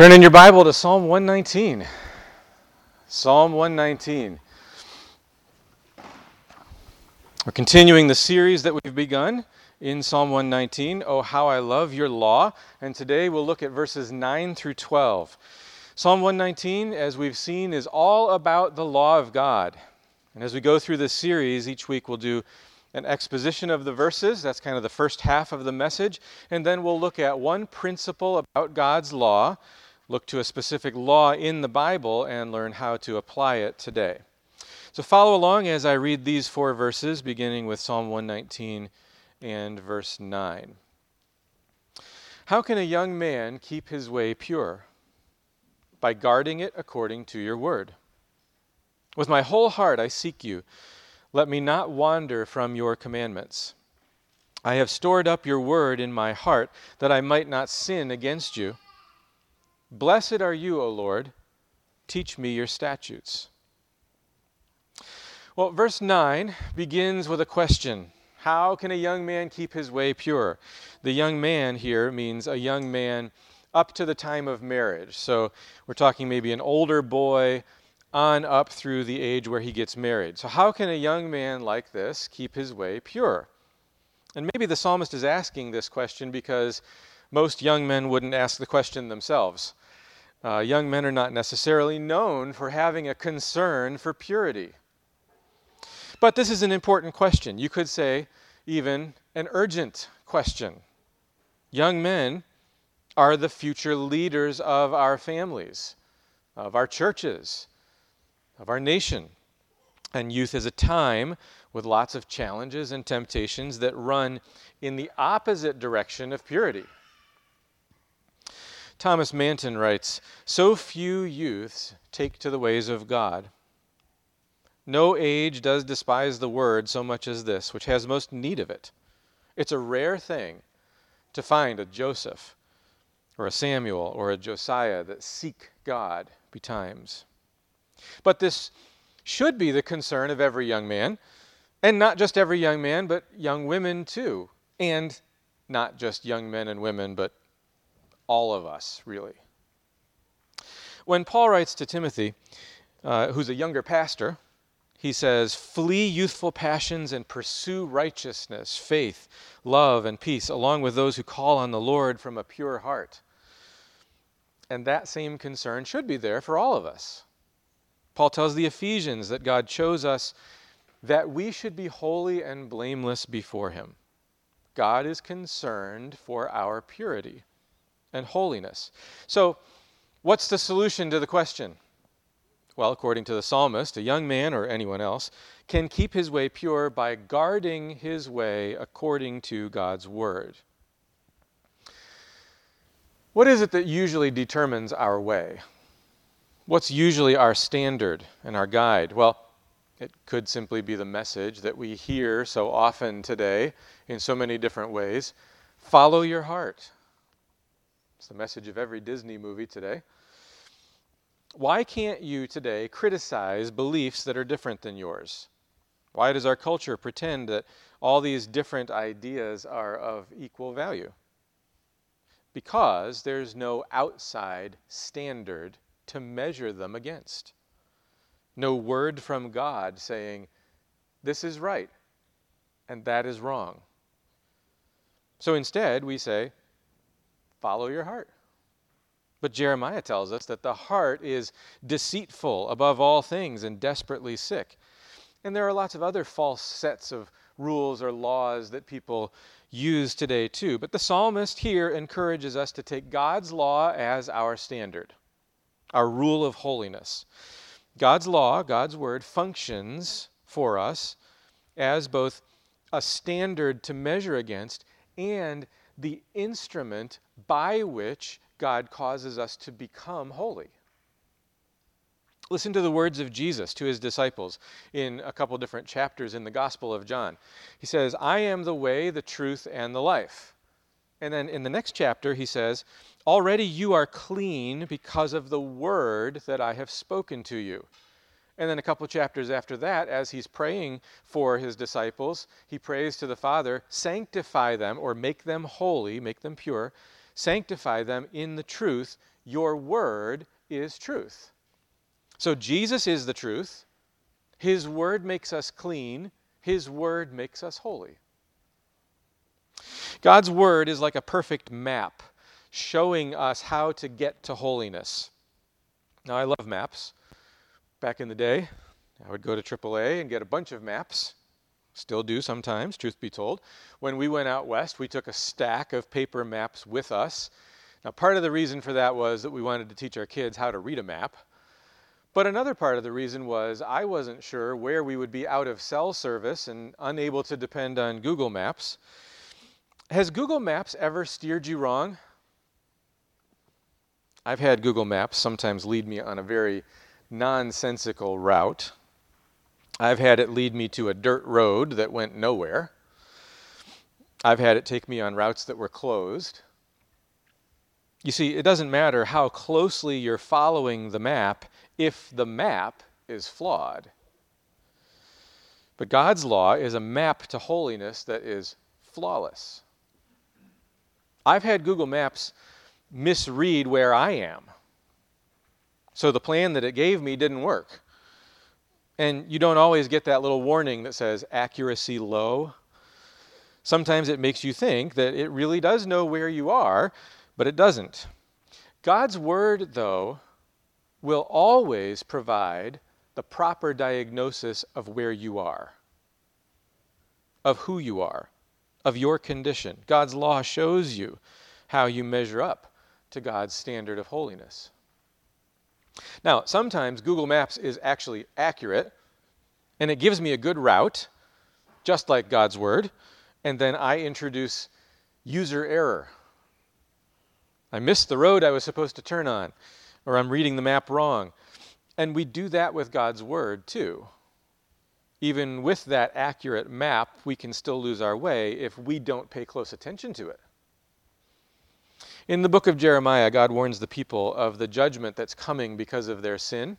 Turn in your Bible to Psalm 119. Psalm 119. We're continuing the series that we've begun in Psalm 119, Oh, How I Love Your Law. And today we'll look at verses 9 through 12. Psalm 119, as we've seen, is all about the law of God. And as we go through this series, each week we'll do an exposition of the verses. That's kind of the first half of the message. And then we'll look at one principle about God's law, look to a specific law in the Bible, and learn how to apply it today. So follow along as I read these four verses, beginning with Psalm 119 and verse 9. How can a young man keep his way pure? By guarding it according to your word. With my whole heart I seek you. Let me not wander from your commandments. I have stored up your word in my heart that I might not sin against you. Blessed are you, O Lord. Teach me your statutes. Well, verse 9 begins with a question How can a young man keep his way pure? The young man here means a young man up to the time of marriage. So we're talking maybe an older boy on up through the age where he gets married. So, how can a young man like this keep his way pure? And maybe the psalmist is asking this question because most young men wouldn't ask the question themselves. Uh, young men are not necessarily known for having a concern for purity. But this is an important question. You could say, even an urgent question. Young men are the future leaders of our families, of our churches, of our nation. And youth is a time with lots of challenges and temptations that run in the opposite direction of purity. Thomas Manton writes So few youths take to the ways of God. No age does despise the word so much as this, which has most need of it. It's a rare thing to find a Joseph or a Samuel or a Josiah that seek God betimes. But this should be the concern of every young man, and not just every young man, but young women too, and not just young men and women, but all of us, really. When Paul writes to Timothy, uh, who's a younger pastor, he says, Flee youthful passions and pursue righteousness, faith, love, and peace, along with those who call on the Lord from a pure heart. And that same concern should be there for all of us. Paul tells the Ephesians that God chose us that we should be holy and blameless before Him. God is concerned for our purity and holiness. So, what's the solution to the question? Well, according to the psalmist, a young man or anyone else can keep his way pure by guarding his way according to God's word. What is it that usually determines our way? What's usually our standard and our guide? Well, it could simply be the message that we hear so often today in so many different ways follow your heart. It's the message of every Disney movie today. Why can't you today criticize beliefs that are different than yours? Why does our culture pretend that all these different ideas are of equal value? Because there's no outside standard to measure them against. No word from God saying, this is right and that is wrong. So instead, we say, follow your heart. But Jeremiah tells us that the heart is deceitful above all things and desperately sick. And there are lots of other false sets of rules or laws that people use today too. But the psalmist here encourages us to take God's law as our standard our rule of holiness. God's law, God's word, functions for us as both a standard to measure against and the instrument by which God causes us to become holy. Listen to the words of Jesus to his disciples in a couple different chapters in the Gospel of John. He says, I am the way, the truth, and the life. And then in the next chapter, he says, Already you are clean because of the word that I have spoken to you. And then a couple chapters after that, as he's praying for his disciples, he prays to the Father, sanctify them or make them holy, make them pure, sanctify them in the truth. Your word is truth. So Jesus is the truth. His word makes us clean. His word makes us holy. God's word is like a perfect map showing us how to get to holiness. Now, I love maps. Back in the day, I would go to AAA and get a bunch of maps. Still do sometimes, truth be told. When we went out west, we took a stack of paper maps with us. Now, part of the reason for that was that we wanted to teach our kids how to read a map. But another part of the reason was I wasn't sure where we would be out of cell service and unable to depend on Google Maps. Has Google Maps ever steered you wrong? I've had Google Maps sometimes lead me on a very nonsensical route. I've had it lead me to a dirt road that went nowhere. I've had it take me on routes that were closed. You see, it doesn't matter how closely you're following the map if the map is flawed. But God's law is a map to holiness that is flawless. I've had Google Maps misread where I am. So the plan that it gave me didn't work. And you don't always get that little warning that says accuracy low. Sometimes it makes you think that it really does know where you are, but it doesn't. God's word, though, will always provide the proper diagnosis of where you are, of who you are, of your condition. God's law shows you how you measure up to God's standard of holiness. Now, sometimes Google Maps is actually accurate and it gives me a good route, just like God's Word, and then I introduce user error. I missed the road I was supposed to turn on, or I'm reading the map wrong. And we do that with God's Word too. Even with that accurate map, we can still lose our way if we don't pay close attention to it. In the book of Jeremiah, God warns the people of the judgment that's coming because of their sin.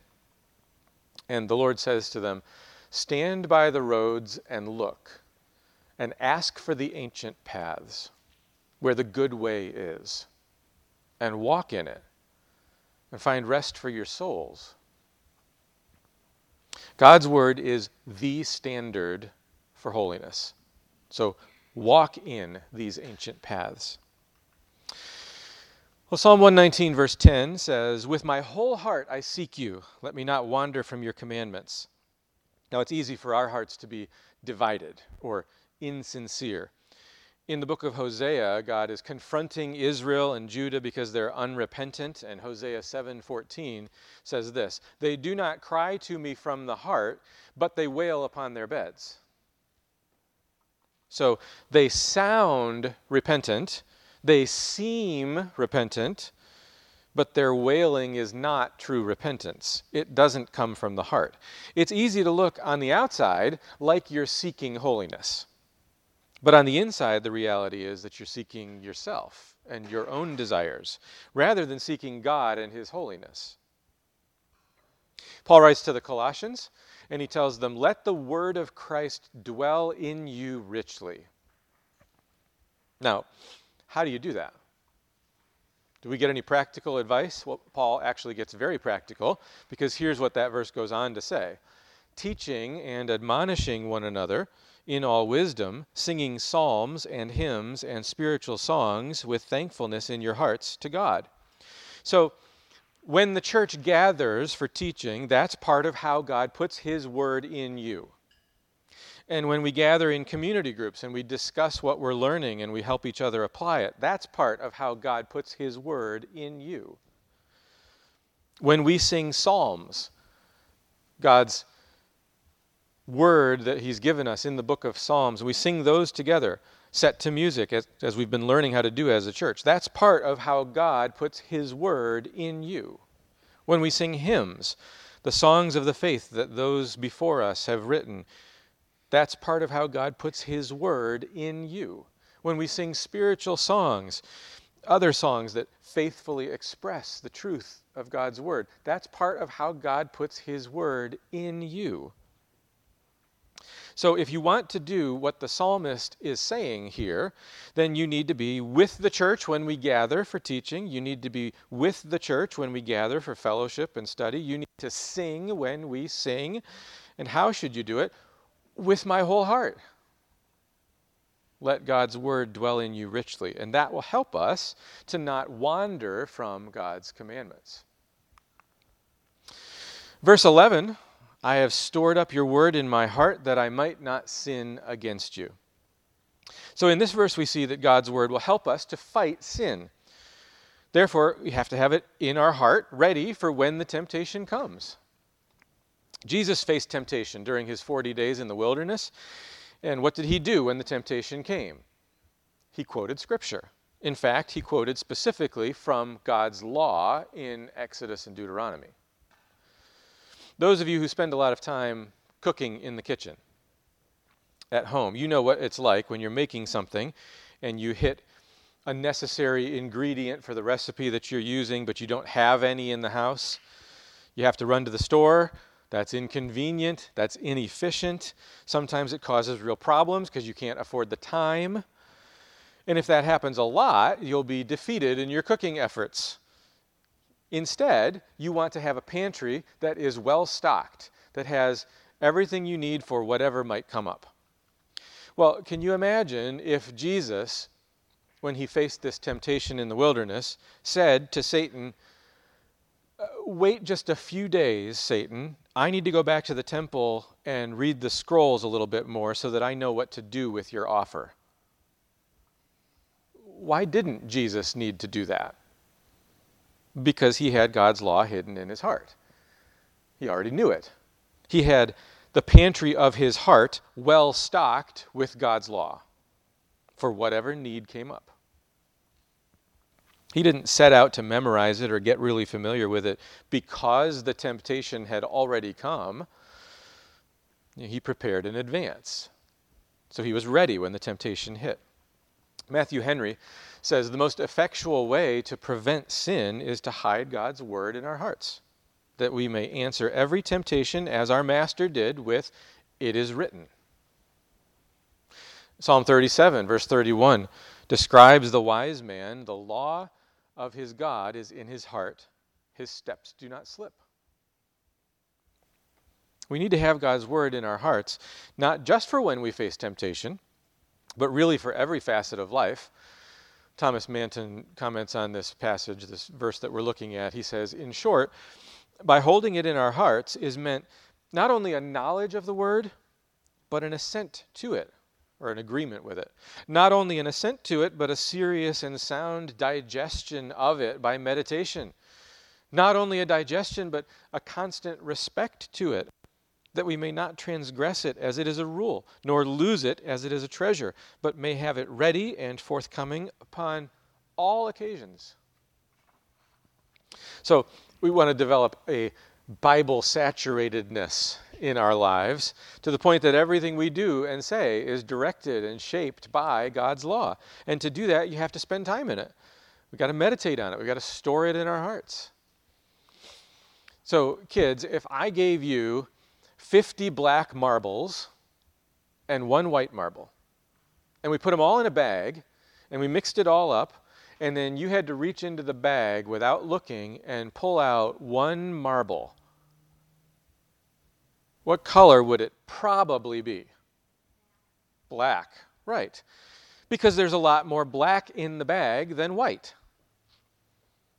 And the Lord says to them, Stand by the roads and look, and ask for the ancient paths where the good way is, and walk in it, and find rest for your souls. God's word is the standard for holiness. So walk in these ancient paths. Well, Psalm 119, verse 10 says, With my whole heart I seek you. Let me not wander from your commandments. Now, it's easy for our hearts to be divided or insincere. In the book of Hosea, God is confronting Israel and Judah because they're unrepentant, and Hosea 7:14 says this: "They do not cry to me from the heart, but they wail upon their beds." So they sound repentant, they seem repentant, but their wailing is not true repentance. It doesn't come from the heart. It's easy to look on the outside like you're seeking holiness. But on the inside, the reality is that you're seeking yourself and your own desires rather than seeking God and His holiness. Paul writes to the Colossians and he tells them, Let the word of Christ dwell in you richly. Now, how do you do that? Do we get any practical advice? Well, Paul actually gets very practical because here's what that verse goes on to say Teaching and admonishing one another in all wisdom, singing psalms and hymns and spiritual songs with thankfulness in your hearts to God. So, when the church gathers for teaching, that's part of how God puts His word in you. And when we gather in community groups and we discuss what we're learning and we help each other apply it, that's part of how God puts His word in you. When we sing psalms, God's word that He's given us in the book of Psalms, we sing those together, set to music, as, as we've been learning how to do as a church. That's part of how God puts His word in you. When we sing hymns, the songs of the faith that those before us have written, that's part of how God puts His word in you. When we sing spiritual songs, other songs that faithfully express the truth of God's word, that's part of how God puts His word in you. So, if you want to do what the psalmist is saying here, then you need to be with the church when we gather for teaching. You need to be with the church when we gather for fellowship and study. You need to sing when we sing. And how should you do it? With my whole heart. Let God's word dwell in you richly. And that will help us to not wander from God's commandments. Verse 11 I have stored up your word in my heart that I might not sin against you. So, in this verse, we see that God's word will help us to fight sin. Therefore, we have to have it in our heart, ready for when the temptation comes. Jesus faced temptation during his 40 days in the wilderness. And what did he do when the temptation came? He quoted Scripture. In fact, he quoted specifically from God's law in Exodus and Deuteronomy. Those of you who spend a lot of time cooking in the kitchen at home, you know what it's like when you're making something and you hit a necessary ingredient for the recipe that you're using, but you don't have any in the house. You have to run to the store. That's inconvenient. That's inefficient. Sometimes it causes real problems because you can't afford the time. And if that happens a lot, you'll be defeated in your cooking efforts. Instead, you want to have a pantry that is well stocked, that has everything you need for whatever might come up. Well, can you imagine if Jesus, when he faced this temptation in the wilderness, said to Satan, uh, Wait just a few days, Satan. I need to go back to the temple and read the scrolls a little bit more so that I know what to do with your offer. Why didn't Jesus need to do that? because he had God's law hidden in his heart. He already knew it. He had the pantry of his heart well stocked with God's law for whatever need came up. He didn't set out to memorize it or get really familiar with it because the temptation had already come. He prepared in advance. So he was ready when the temptation hit. Matthew Henry says the most effectual way to prevent sin is to hide God's word in our hearts, that we may answer every temptation as our Master did with, It is written. Psalm 37, verse 31, describes the wise man, the law of his God is in his heart, his steps do not slip. We need to have God's word in our hearts, not just for when we face temptation, but really for every facet of life Thomas Manton comments on this passage, this verse that we're looking at. He says, in short, by holding it in our hearts is meant not only a knowledge of the word, but an assent to it, or an agreement with it. Not only an assent to it, but a serious and sound digestion of it by meditation. Not only a digestion, but a constant respect to it that we may not transgress it as it is a rule, nor lose it as it is a treasure, but may have it ready and forthcoming upon all occasions. So, we want to develop a Bible saturatedness in our lives to the point that everything we do and say is directed and shaped by God's law. And to do that, you have to spend time in it. We've got to meditate on it, we've got to store it in our hearts. So, kids, if I gave you 50 black marbles and one white marble. And we put them all in a bag and we mixed it all up. And then you had to reach into the bag without looking and pull out one marble. What color would it probably be? Black, right. Because there's a lot more black in the bag than white.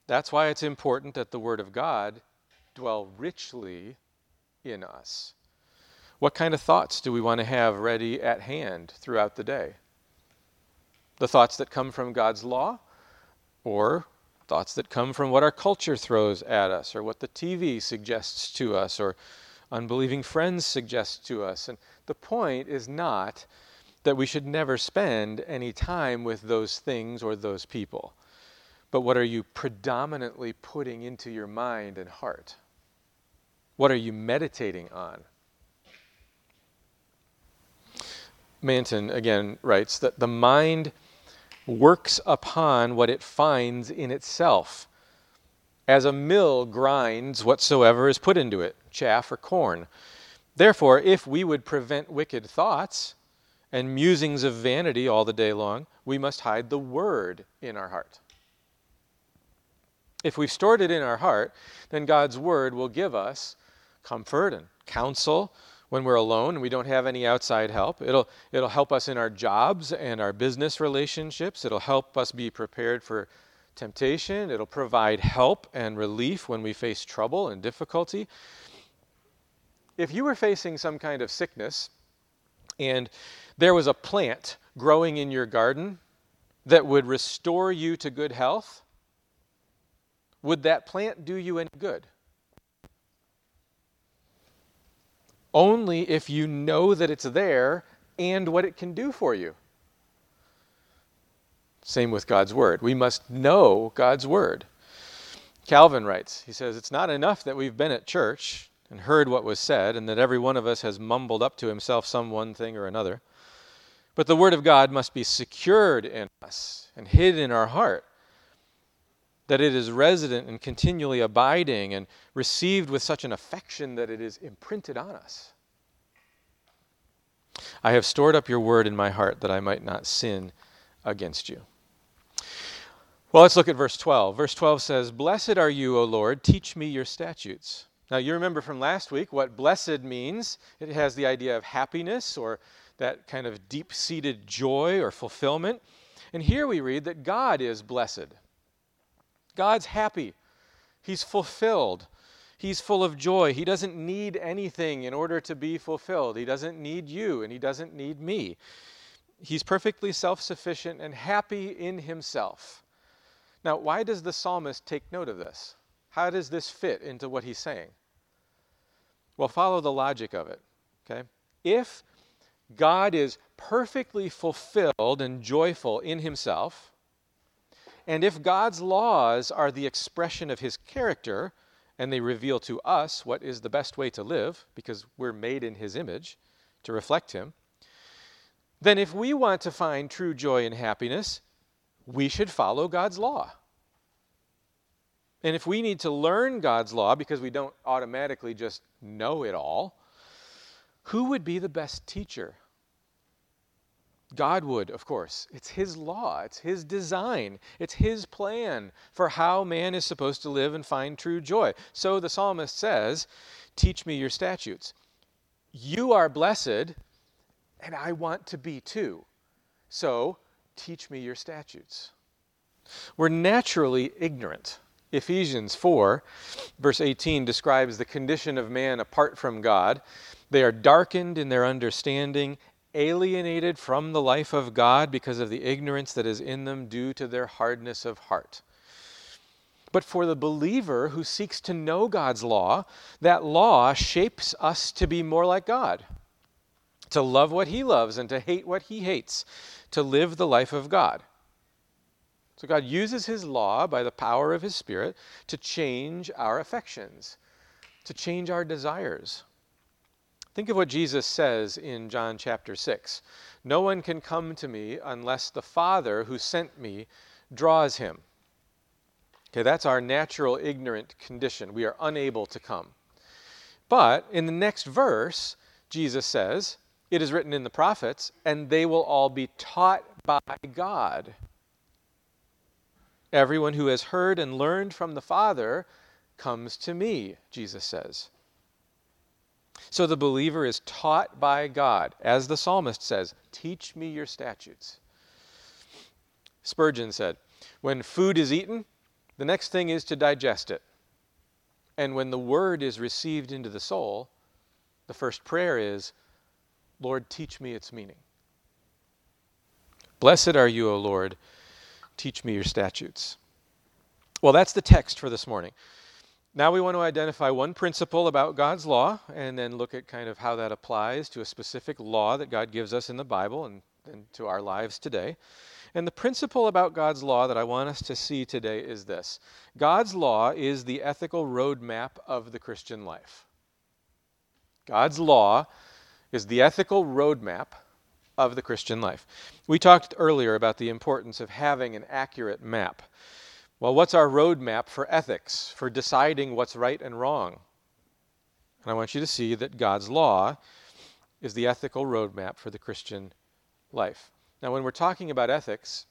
That's why it's important that the Word of God dwell richly in us? What kind of thoughts do we want to have ready at hand throughout the day? The thoughts that come from God's law, or thoughts that come from what our culture throws at us, or what the TV suggests to us, or unbelieving friends suggest to us. And the point is not that we should never spend any time with those things or those people. But what are you predominantly putting into your mind and heart? What are you meditating on? Manton again writes that the mind works upon what it finds in itself, as a mill grinds whatsoever is put into it, chaff or corn. Therefore, if we would prevent wicked thoughts and musings of vanity all the day long, we must hide the word in our heart. If we've stored it in our heart, then God's word will give us comfort and counsel when we're alone and we don't have any outside help. It'll, it'll help us in our jobs and our business relationships. It'll help us be prepared for temptation. It'll provide help and relief when we face trouble and difficulty. If you were facing some kind of sickness and there was a plant growing in your garden that would restore you to good health, would that plant do you any good? Only if you know that it's there and what it can do for you. Same with God's Word. We must know God's Word. Calvin writes, he says, It's not enough that we've been at church and heard what was said, and that every one of us has mumbled up to himself some one thing or another. But the Word of God must be secured in us and hid in our heart, that it is resident and continually abiding and received with such an affection that it is imprinted on us. I have stored up your Word in my heart that I might not sin against you. Well, let's look at verse 12. Verse 12 says, Blessed are you, O Lord, teach me your statutes. Now, you remember from last week what blessed means. It has the idea of happiness or that kind of deep seated joy or fulfillment. And here we read that God is blessed. God's happy. He's fulfilled. He's full of joy. He doesn't need anything in order to be fulfilled. He doesn't need you, and He doesn't need me. He's perfectly self sufficient and happy in Himself. Now, why does the psalmist take note of this? How does this fit into what he's saying? Well, follow the logic of it. Okay? If God is perfectly fulfilled and joyful in himself, and if God's laws are the expression of his character, and they reveal to us what is the best way to live, because we're made in his image to reflect him, then if we want to find true joy and happiness, we should follow God's law. And if we need to learn God's law because we don't automatically just know it all, who would be the best teacher? God would, of course. It's His law, it's His design, it's His plan for how man is supposed to live and find true joy. So the psalmist says, Teach me your statutes. You are blessed, and I want to be too. So Teach me your statutes. We're naturally ignorant. Ephesians 4, verse 18, describes the condition of man apart from God. They are darkened in their understanding, alienated from the life of God because of the ignorance that is in them due to their hardness of heart. But for the believer who seeks to know God's law, that law shapes us to be more like God, to love what He loves and to hate what He hates, to live the life of God. So God uses His law by the power of His Spirit to change our affections, to change our desires. Think of what Jesus says in John chapter 6 No one can come to me unless the Father who sent me draws him. Okay, that's our natural ignorant condition. We are unable to come. But in the next verse, Jesus says, it is written in the prophets, and they will all be taught by God. Everyone who has heard and learned from the Father comes to me, Jesus says. So the believer is taught by God. As the psalmist says, Teach me your statutes. Spurgeon said, When food is eaten, the next thing is to digest it. And when the word is received into the soul, the first prayer is, Lord, teach me its meaning. Blessed are you, O Lord. Teach me your statutes. Well, that's the text for this morning. Now we want to identify one principle about God's law and then look at kind of how that applies to a specific law that God gives us in the Bible and, and to our lives today. And the principle about God's law that I want us to see today is this God's law is the ethical roadmap of the Christian life. God's law is the ethical roadmap of the Christian life. We talked earlier about the importance of having an accurate map. Well, what's our roadmap for ethics, for deciding what's right and wrong? And I want you to see that God's law is the ethical roadmap for the Christian life. Now, when we're talking about ethics,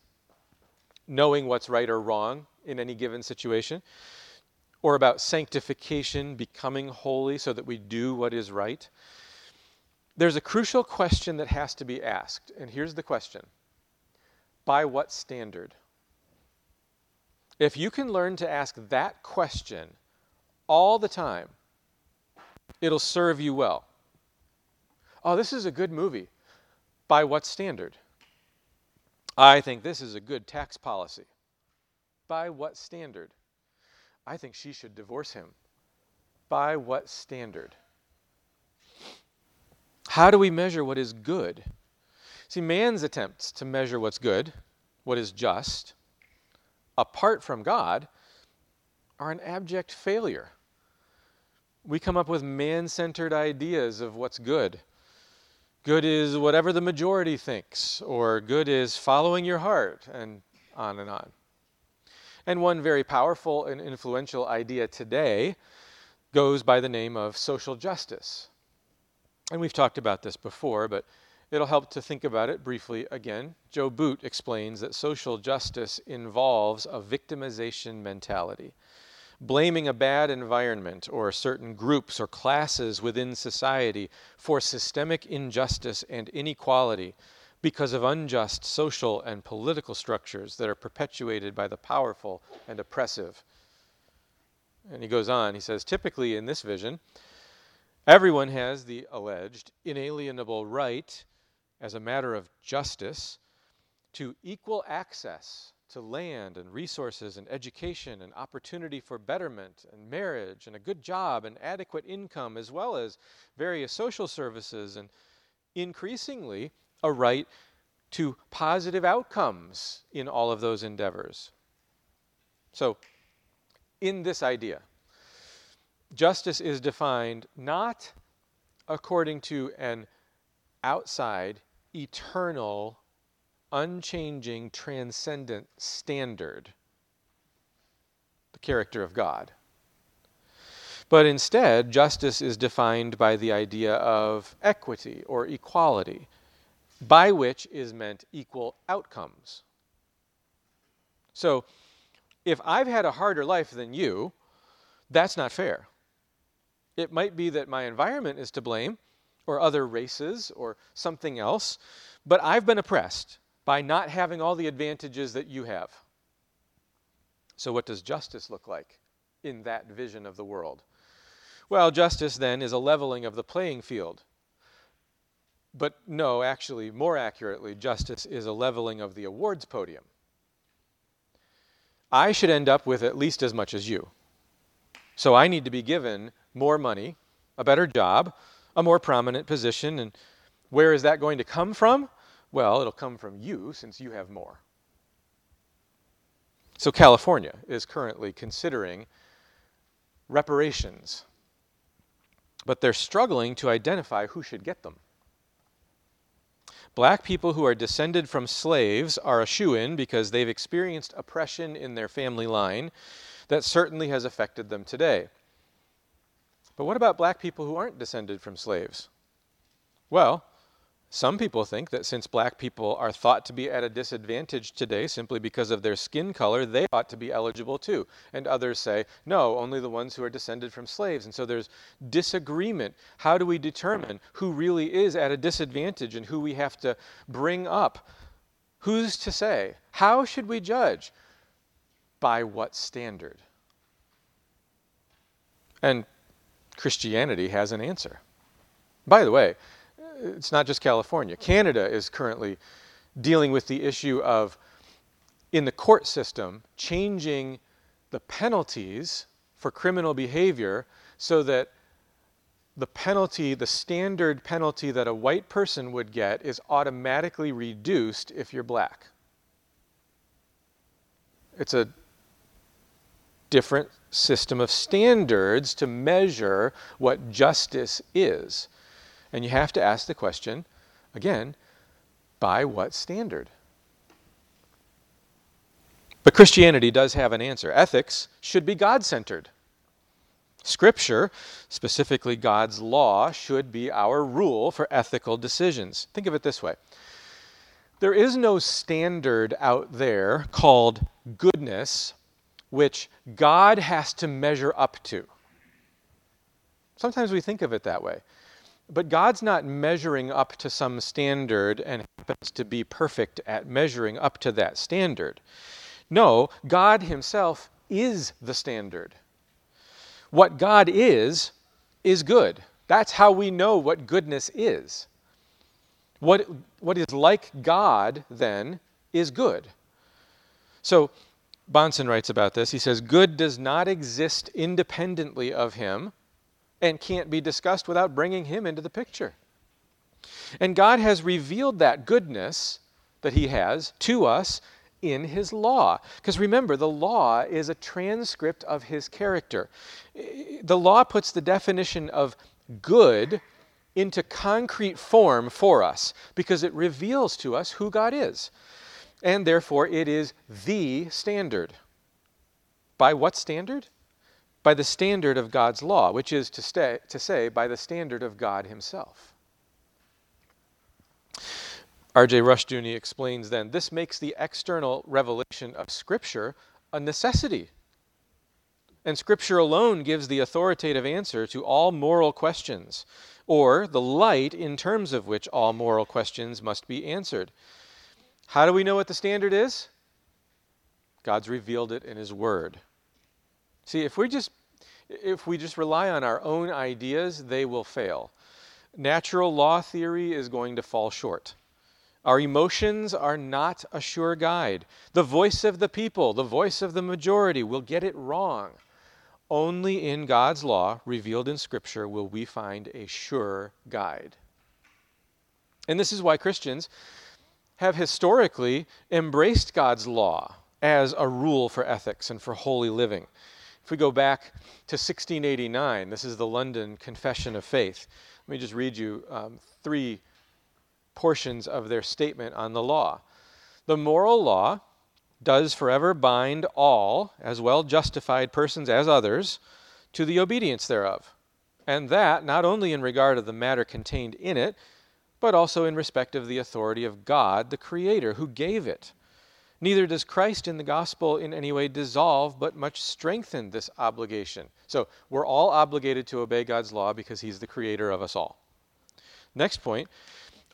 knowing what's right or wrong in any given situation, or about sanctification, becoming holy so that we do what is right, there's a crucial question that has to be asked. And here's the question By what standard? If you can learn to ask that question all the time, it'll serve you well. Oh, this is a good movie. By what standard? I think this is a good tax policy. By what standard? I think she should divorce him. By what standard? How do we measure what is good? See, man's attempts to measure what's good, what is just, apart from God, are an abject failure. We come up with man centered ideas of what's good. Good is whatever the majority thinks, or good is following your heart, and on and on. And one very powerful and influential idea today goes by the name of social justice. And we've talked about this before, but it'll help to think about it briefly again. Joe Boot explains that social justice involves a victimization mentality, blaming a bad environment or certain groups or classes within society for systemic injustice and inequality because of unjust social and political structures that are perpetuated by the powerful and oppressive. And he goes on, he says, typically in this vision, everyone has the alleged inalienable right, as a matter of justice, to equal access to land and resources and education and opportunity for betterment and marriage and a good job and adequate income, as well as various social services and increasingly a right to positive outcomes in all of those endeavors. So, in this idea, justice is defined not according to an outside, eternal, unchanging, transcendent standard, the character of God. But instead, justice is defined by the idea of equity or equality by which is meant equal outcomes. So, if I've had a harder life than you, that's not fair. It might be that my environment is to blame, or other races, or something else, but I've been oppressed by not having all the advantages that you have. So, what does justice look like in that vision of the world? Well, justice then is a leveling of the playing field but no, actually, more accurately, justice is a leveling of the awards podium. I should end up with at least as much as you. So I need to be given more money, a better job, a more prominent position. And where is that going to come from? Well, it'll come from you since you have more. So California is currently considering reparations, but they're struggling to identify who should get them. Black people who are descended from slaves are a shoe in because they've experienced oppression in their family line that certainly has affected them today. But what about black people who aren't descended from slaves? Well, some people think that since black people are thought to be at a disadvantage today simply because of their skin color, they ought to be eligible too. And others say, no, only the ones who are descended from slaves. And so there's disagreement. How do we determine who really is at a disadvantage and who we have to bring up? Who's to say? How should we judge? By what standard? And Christianity has an answer. By the way, it's not just California. Canada is currently dealing with the issue of, in the court system, changing the penalties for criminal behavior so that the penalty, the standard penalty that a white person would get, is automatically reduced if you're black. It's a different system of standards to measure what justice is. And you have to ask the question again, by what standard? But Christianity does have an answer. Ethics should be God centered. Scripture, specifically God's law, should be our rule for ethical decisions. Think of it this way there is no standard out there called goodness which God has to measure up to. Sometimes we think of it that way. But God's not measuring up to some standard and happens to be perfect at measuring up to that standard. No, God Himself is the standard. What God is, is good. That's how we know what goodness is. What, what is like God, then, is good. So, Bahnsen writes about this. He says, Good does not exist independently of him and can't be discussed without bringing him into the picture. And God has revealed that goodness that he has to us in his law. Because remember, the law is a transcript of his character. The law puts the definition of good into concrete form for us because it reveals to us who God is. And therefore, it is the standard. By what standard? By the standard of God's law, which is to, stay, to say, by the standard of God Himself. R.J. Rushdoony explains then this makes the external revelation of Scripture a necessity. And Scripture alone gives the authoritative answer to all moral questions or the light in terms of which all moral questions must be answered. How do we know what the standard is? God's revealed it in his word. See, if we just if we just rely on our own ideas, they will fail. Natural law theory is going to fall short. Our emotions are not a sure guide. The voice of the people, the voice of the majority, will get it wrong. Only in God's law, revealed in Scripture, will we find a sure guide. And this is why Christians have historically embraced God's law as a rule for ethics and for holy living. If we go back to 1689, this is the London Confession of Faith. Let me just read you um, three portions of their statement on the law. The moral law does forever bind all, as well justified persons as others, to the obedience thereof. And that not only in regard of the matter contained in it, but also in respect of the authority of God, the Creator, who gave it. Neither does Christ in the gospel in any way dissolve, but much strengthen this obligation. So we're all obligated to obey God's law because He's the Creator of us all. Next point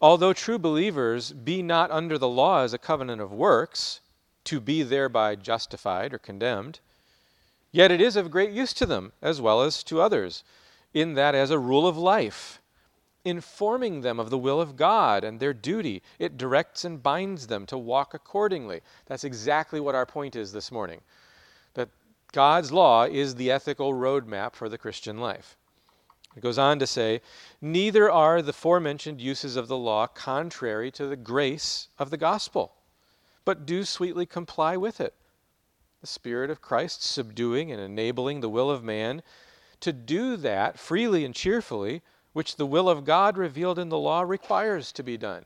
although true believers be not under the law as a covenant of works, to be thereby justified or condemned. Yet it is of great use to them, as well as to others, in that as a rule of life, informing them of the will of God and their duty, it directs and binds them to walk accordingly. That's exactly what our point is this morning. That God's law is the ethical roadmap for the Christian life. It goes on to say, Neither are the forementioned uses of the law contrary to the grace of the gospel but do sweetly comply with it. The Spirit of Christ subduing and enabling the will of man to do that freely and cheerfully, which the will of God revealed in the law requires to be done.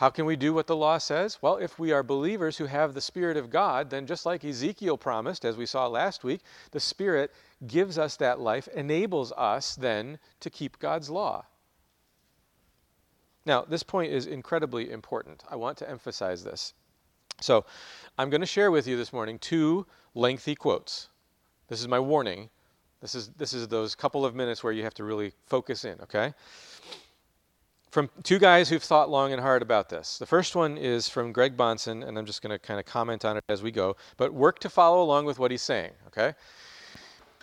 How can we do what the law says? Well, if we are believers who have the Spirit of God, then just like Ezekiel promised, as we saw last week, the Spirit gives us that life, enables us then to keep God's law. Now, this point is incredibly important. I want to emphasize this. So, I'm going to share with you this morning two lengthy quotes. This is my warning. This is, this is those couple of minutes where you have to really focus in, okay? From two guys who've thought long and hard about this. The first one is from Greg Bahnsen, and I'm just going to kind of comment on it as we go, but work to follow along with what he's saying, okay?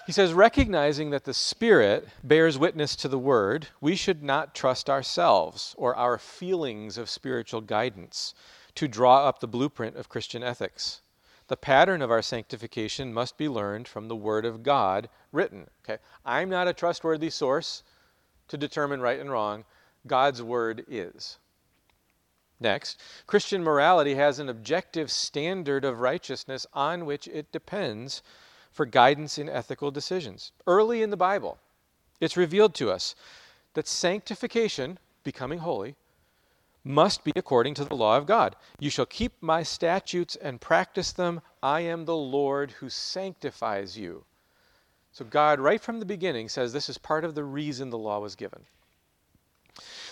He says, recognizing that the Spirit bears witness to the Word, we should not trust ourselves or our feelings of spiritual guidance to draw up the blueprint of Christian ethics. The pattern of our sanctification must be learned from the Word of God written. Okay? I'm not a trustworthy source to determine right and wrong. God's Word is. Next, Christian morality has an objective standard of righteousness on which it depends for guidance in ethical decisions. Early in the Bible, it's revealed to us that sanctification, becoming holy, must be according to the law of God. You shall keep my statutes and practice them. I am the Lord who sanctifies you. So God, right from the beginning, says this is part of the reason the law was given.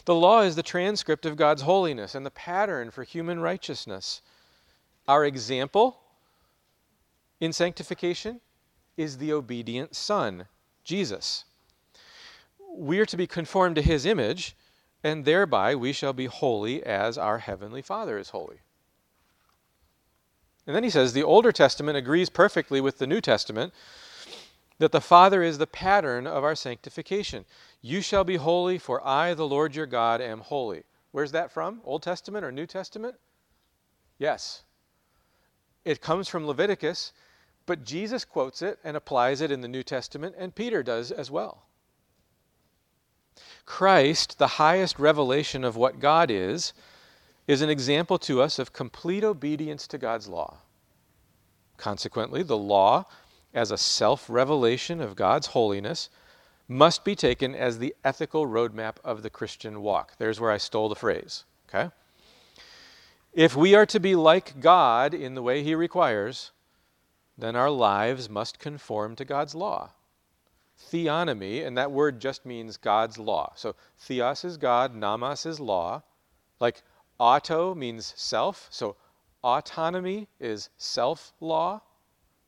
The law is the transcript of God's holiness and the pattern for human righteousness. Our example in sanctification is the obedient Son, Jesus. We are to be conformed to his image, and thereby we shall be holy as our heavenly Father is holy. And then he says the Older Testament agrees perfectly with the New Testament that the Father is the pattern of our sanctification. You shall be holy, for I, the Lord your God, am holy. Where's that from? Old Testament or New Testament? Yes. It comes from Leviticus, but Jesus quotes it and applies it in the New Testament, and Peter does as well. Christ, the highest revelation of what God is, is an example to us of complete obedience to God's law. Consequently, the law, as a self revelation of God's holiness, must be taken as the ethical roadmap of the Christian walk. There's where I stole the phrase. Okay? If we are to be like God in the way He requires, then our lives must conform to God's law. Theonomy, and that word just means God's law. So theos is God, nomos is law. Like auto means self, so autonomy is self law.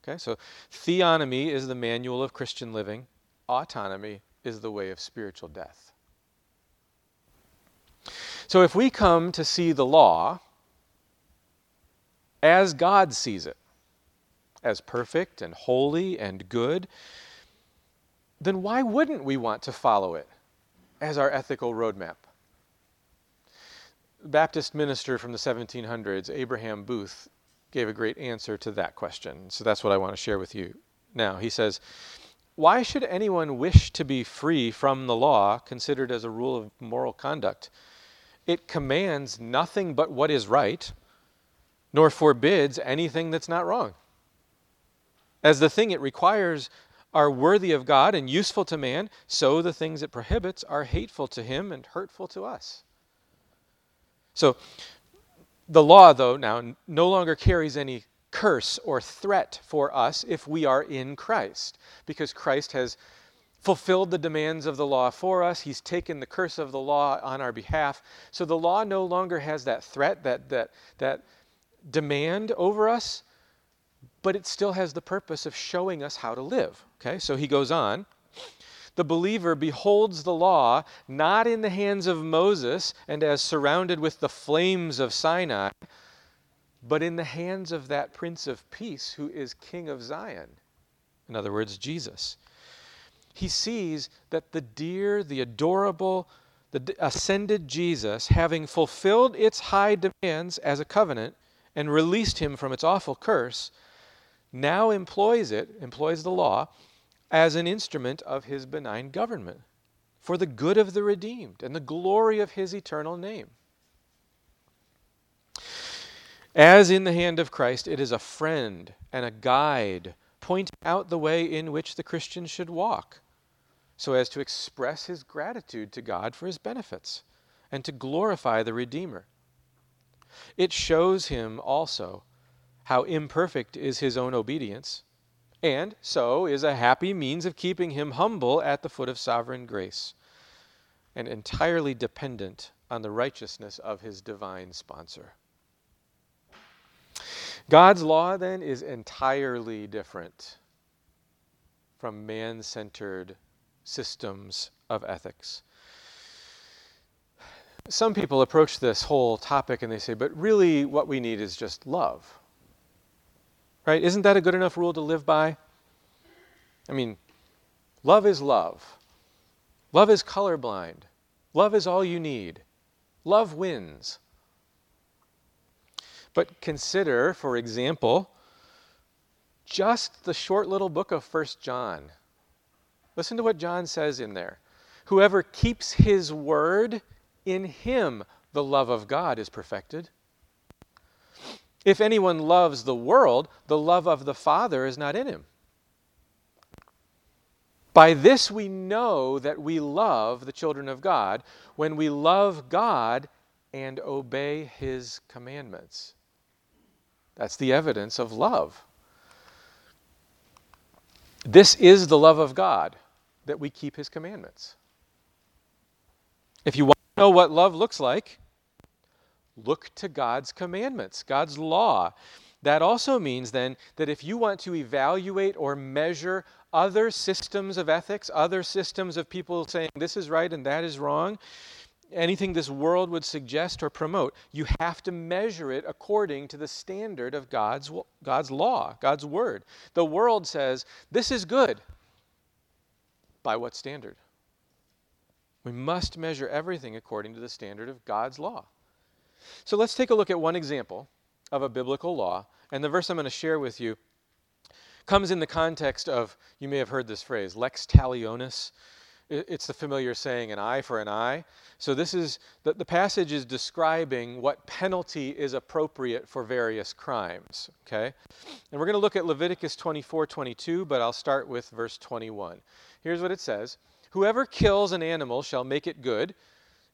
Okay, so theonomy is the manual of Christian living, autonomy is the way of spiritual death. So if we come to see the law as God sees it, as perfect and holy and good, then why wouldn't we want to follow it as our ethical roadmap? Baptist minister from the 1700s, Abraham Booth, gave a great answer to that question. So that's what I want to share with you now. He says, Why should anyone wish to be free from the law considered as a rule of moral conduct? It commands nothing but what is right, nor forbids anything that's not wrong as the thing it requires are worthy of God and useful to man, so the things it prohibits are hateful to him and hurtful to us. So, the law, though, now no longer carries any curse or threat for us if we are in Christ, because Christ has fulfilled the demands of the law for us. He's taken the curse of the law on our behalf. So the law no longer has that threat, that, that, that demand over us but it still has the purpose of showing us how to live. Okay, so he goes on. The believer beholds the law not in the hands of Moses and as surrounded with the flames of Sinai, but in the hands of that Prince of Peace who is King of Zion. In other words, Jesus. He sees that the dear, the adorable, the ascended Jesus, having fulfilled its high demands as a covenant and released him from its awful curse, now employs it, employs the law, as an instrument of his benign government for the good of the redeemed and the glory of his eternal name. As in the hand of Christ, it is a friend and a guide pointing out the way in which the Christian should walk so as to express his gratitude to God for his benefits and to glorify the Redeemer. It shows him also how imperfect is his own obedience, and so is a happy means of keeping him humble at the foot of sovereign grace and entirely dependent on the righteousness of his divine sponsor. God's law, then, is entirely different from man centered systems of ethics. Some people approach this whole topic and they say, but really, what we need is just love. Right? Isn't that a good enough rule to live by? I mean, love is love. Love is colorblind. Love is all you need. Love wins. But consider, for example, just the short little book of First John. Listen to what John says in there. Whoever keeps his word, in him the love of God is perfected. If anyone loves the world, the love of the Father is not in him. By this we know that we love the children of God when we love God and obey his commandments. That's the evidence of love. This is the love of God that we keep his commandments. If you want to know what love looks like, look to God's commandments, God's law. That also means then that if you want to evaluate or measure other systems of ethics, other systems of people saying this is right and that is wrong, anything this world would suggest or promote, you have to measure it according to the standard of God's, God's law, God's word. The world says, this is good. By what standard? We must measure everything according to the standard of God's law. So let's take a look at one example of a biblical law. And the verse I'm going to share with you comes in the context of, you may have heard this phrase, lex talionis. It's the familiar saying, an eye for an eye. So this is, the, the passage is describing what penalty is appropriate for various crimes, okay? And we're going to look at Leviticus 24, 22, but I'll start with verse 21. Here's what it says. Whoever kills an animal shall make it good,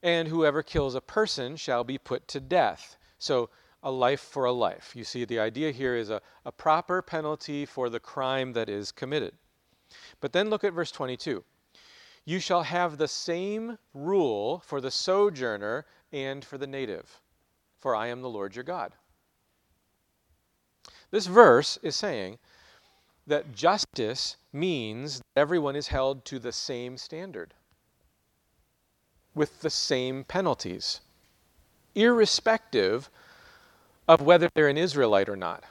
and whoever kills a person shall be put to death. So a life for a life. You see, the idea here is a, a proper penalty for the crime that is committed. But then look at verse 22. You shall have the same rule for the sojourner and for the native, for I am the Lord your God. This verse is saying that justice means that everyone is held to the same standard with the same penalties, irrespective of whether they're an Israelite or not.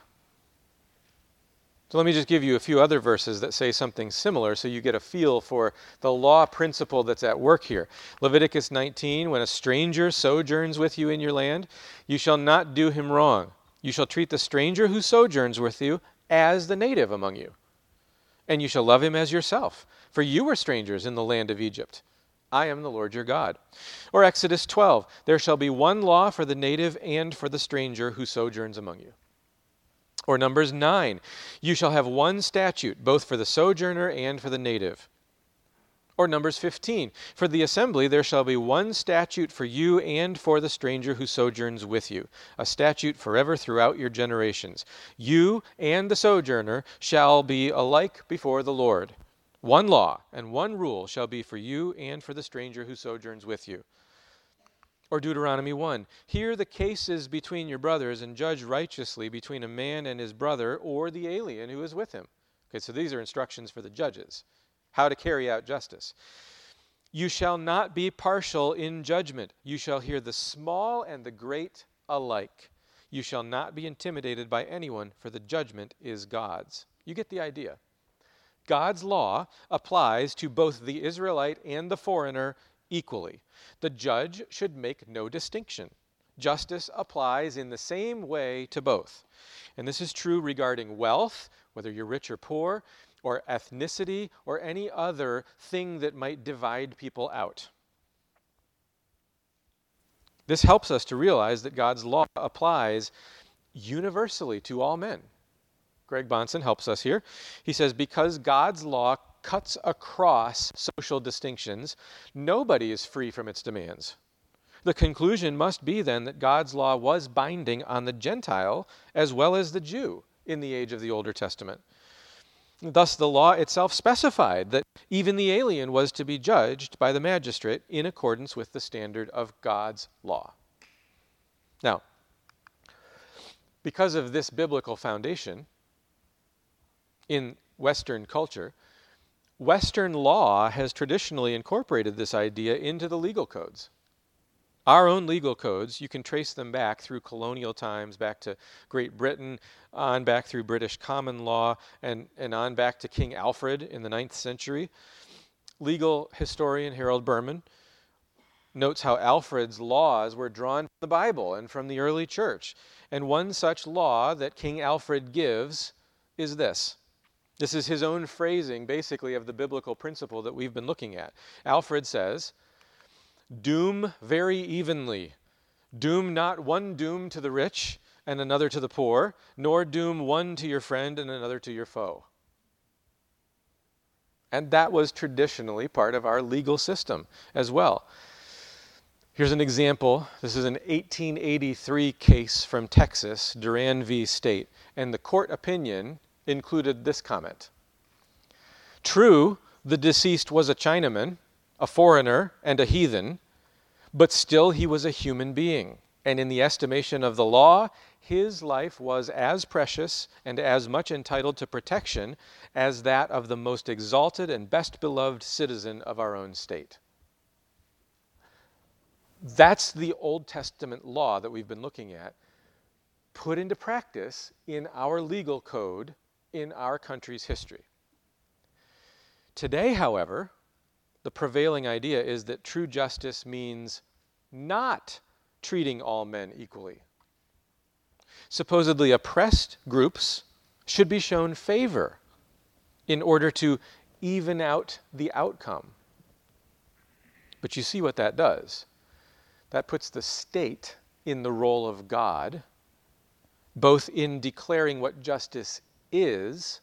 So let me just give you a few other verses that say something similar so you get a feel for the law principle that's at work here. Leviticus 19 When a stranger sojourns with you in your land, you shall not do him wrong. You shall treat the stranger who sojourns with you as the native among you. And you shall love him as yourself, for you were strangers in the land of Egypt. I am the Lord your God. Or Exodus 12 There shall be one law for the native and for the stranger who sojourns among you. Or Numbers 9, you shall have one statute, both for the sojourner and for the native. Or Numbers 15, for the assembly there shall be one statute for you and for the stranger who sojourns with you, a statute forever throughout your generations. You and the sojourner shall be alike before the Lord. One law and one rule shall be for you and for the stranger who sojourns with you. Or Deuteronomy 1 Hear the cases between your brothers and judge righteously between a man and his brother or the alien who is with him. Okay, so these are instructions for the judges how to carry out justice. You shall not be partial in judgment. You shall hear the small and the great alike. You shall not be intimidated by anyone, for the judgment is God's. You get the idea. God's law applies to both the Israelite and the foreigner equally. The judge should make no distinction. Justice applies in the same way to both. And this is true regarding wealth, whether you're rich or poor, or ethnicity, or any other thing that might divide people out. This helps us to realize that God's law applies universally to all men. Greg Bahnsen helps us here. He says, Because God's law cuts across social distinctions, nobody is free from its demands. The conclusion must be then that God's law was binding on the Gentile as well as the Jew in the age of the Older Testament. Thus, the law itself specified that even the alien was to be judged by the magistrate in accordance with the standard of God's law. Now, because of this biblical foundation in Western culture, Western law has traditionally incorporated this idea into the legal codes. Our own legal codes, you can trace them back through colonial times, back to Great Britain, on back through British common law, and, and on back to King Alfred in the 9th century. Legal historian Harold Berman notes how Alfred's laws were drawn from the Bible and from the early church. And one such law that King Alfred gives is this this is his own phrasing, basically, of the biblical principle that we've been looking at. Alfred says, Doom very evenly. Doom not one doom to the rich and another to the poor, nor doom one to your friend and another to your foe. And that was traditionally part of our legal system as well. Here's an example. This is an 1883 case from Texas, Duran v. State. And the court opinion included this comment True, the deceased was a Chinaman, a foreigner, and a heathen, but still he was a human being. And in the estimation of the law, his life was as precious and as much entitled to protection as that of the most exalted and best beloved citizen of our own state. That's the Old Testament law that we've been looking at, put into practice in our legal code in our country's history. Today, however, the prevailing idea is that true justice means not treating all men equally. Supposedly oppressed groups should be shown favor in order to even out the outcome. But you see what that does. That puts the state in the role of God, both in declaring what justice is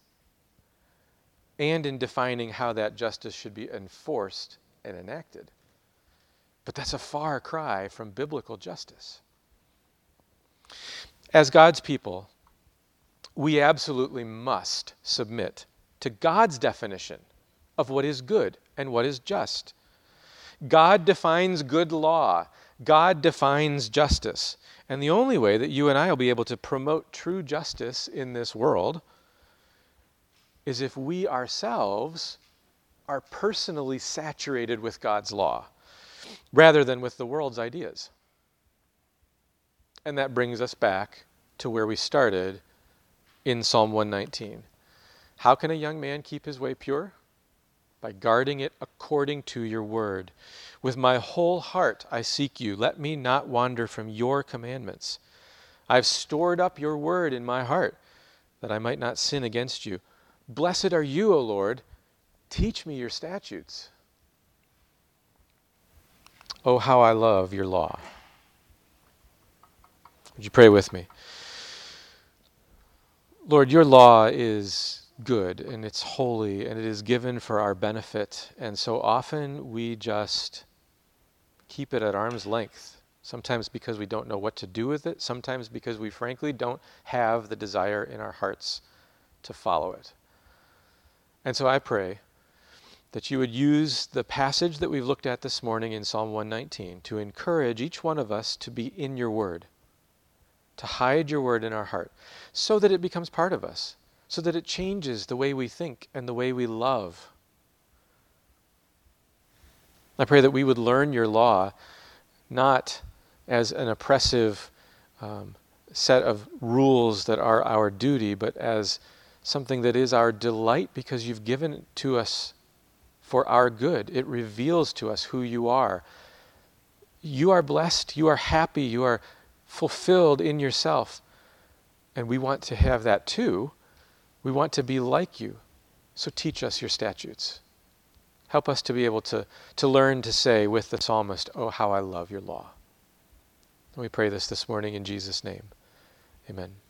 and in defining how that justice should be enforced and enacted. But that's a far cry from biblical justice. As God's people, we absolutely must submit to God's definition of what is good and what is just. God defines good law God defines justice. And the only way that you and I will be able to promote true justice in this world is if we ourselves are personally saturated with God's law rather than with the world's ideas. And that brings us back to where we started in Psalm 119. How can a young man keep his way pure? By guarding it according to your word. With my whole heart I seek you. Let me not wander from your commandments. I've stored up your word in my heart that I might not sin against you. Blessed are you, O Lord. Teach me your statutes. Oh, how I love your law. Would you pray with me? Lord, your law is good and it's holy and it is given for our benefit. And so often we just keep it at arm's length. Sometimes because we don't know what to do with it, sometimes because we frankly don't have the desire in our hearts to follow it. And so I pray that you would use the passage that we've looked at this morning in Psalm 119 to encourage each one of us to be in your word, to hide your word in our heart, so that it becomes part of us, so that it changes the way we think and the way we love. I pray that we would learn your law not as an oppressive um, set of rules that are our duty, but as something that is our delight because you've given it to us for our good. It reveals to us who you are. You are blessed, you are happy, you are fulfilled in yourself. And we want to have that too. We want to be like you. So teach us your statutes. Help us to be able to, to learn to say with the psalmist, Oh, how I love your law. And we pray this this morning in Jesus' name. Amen.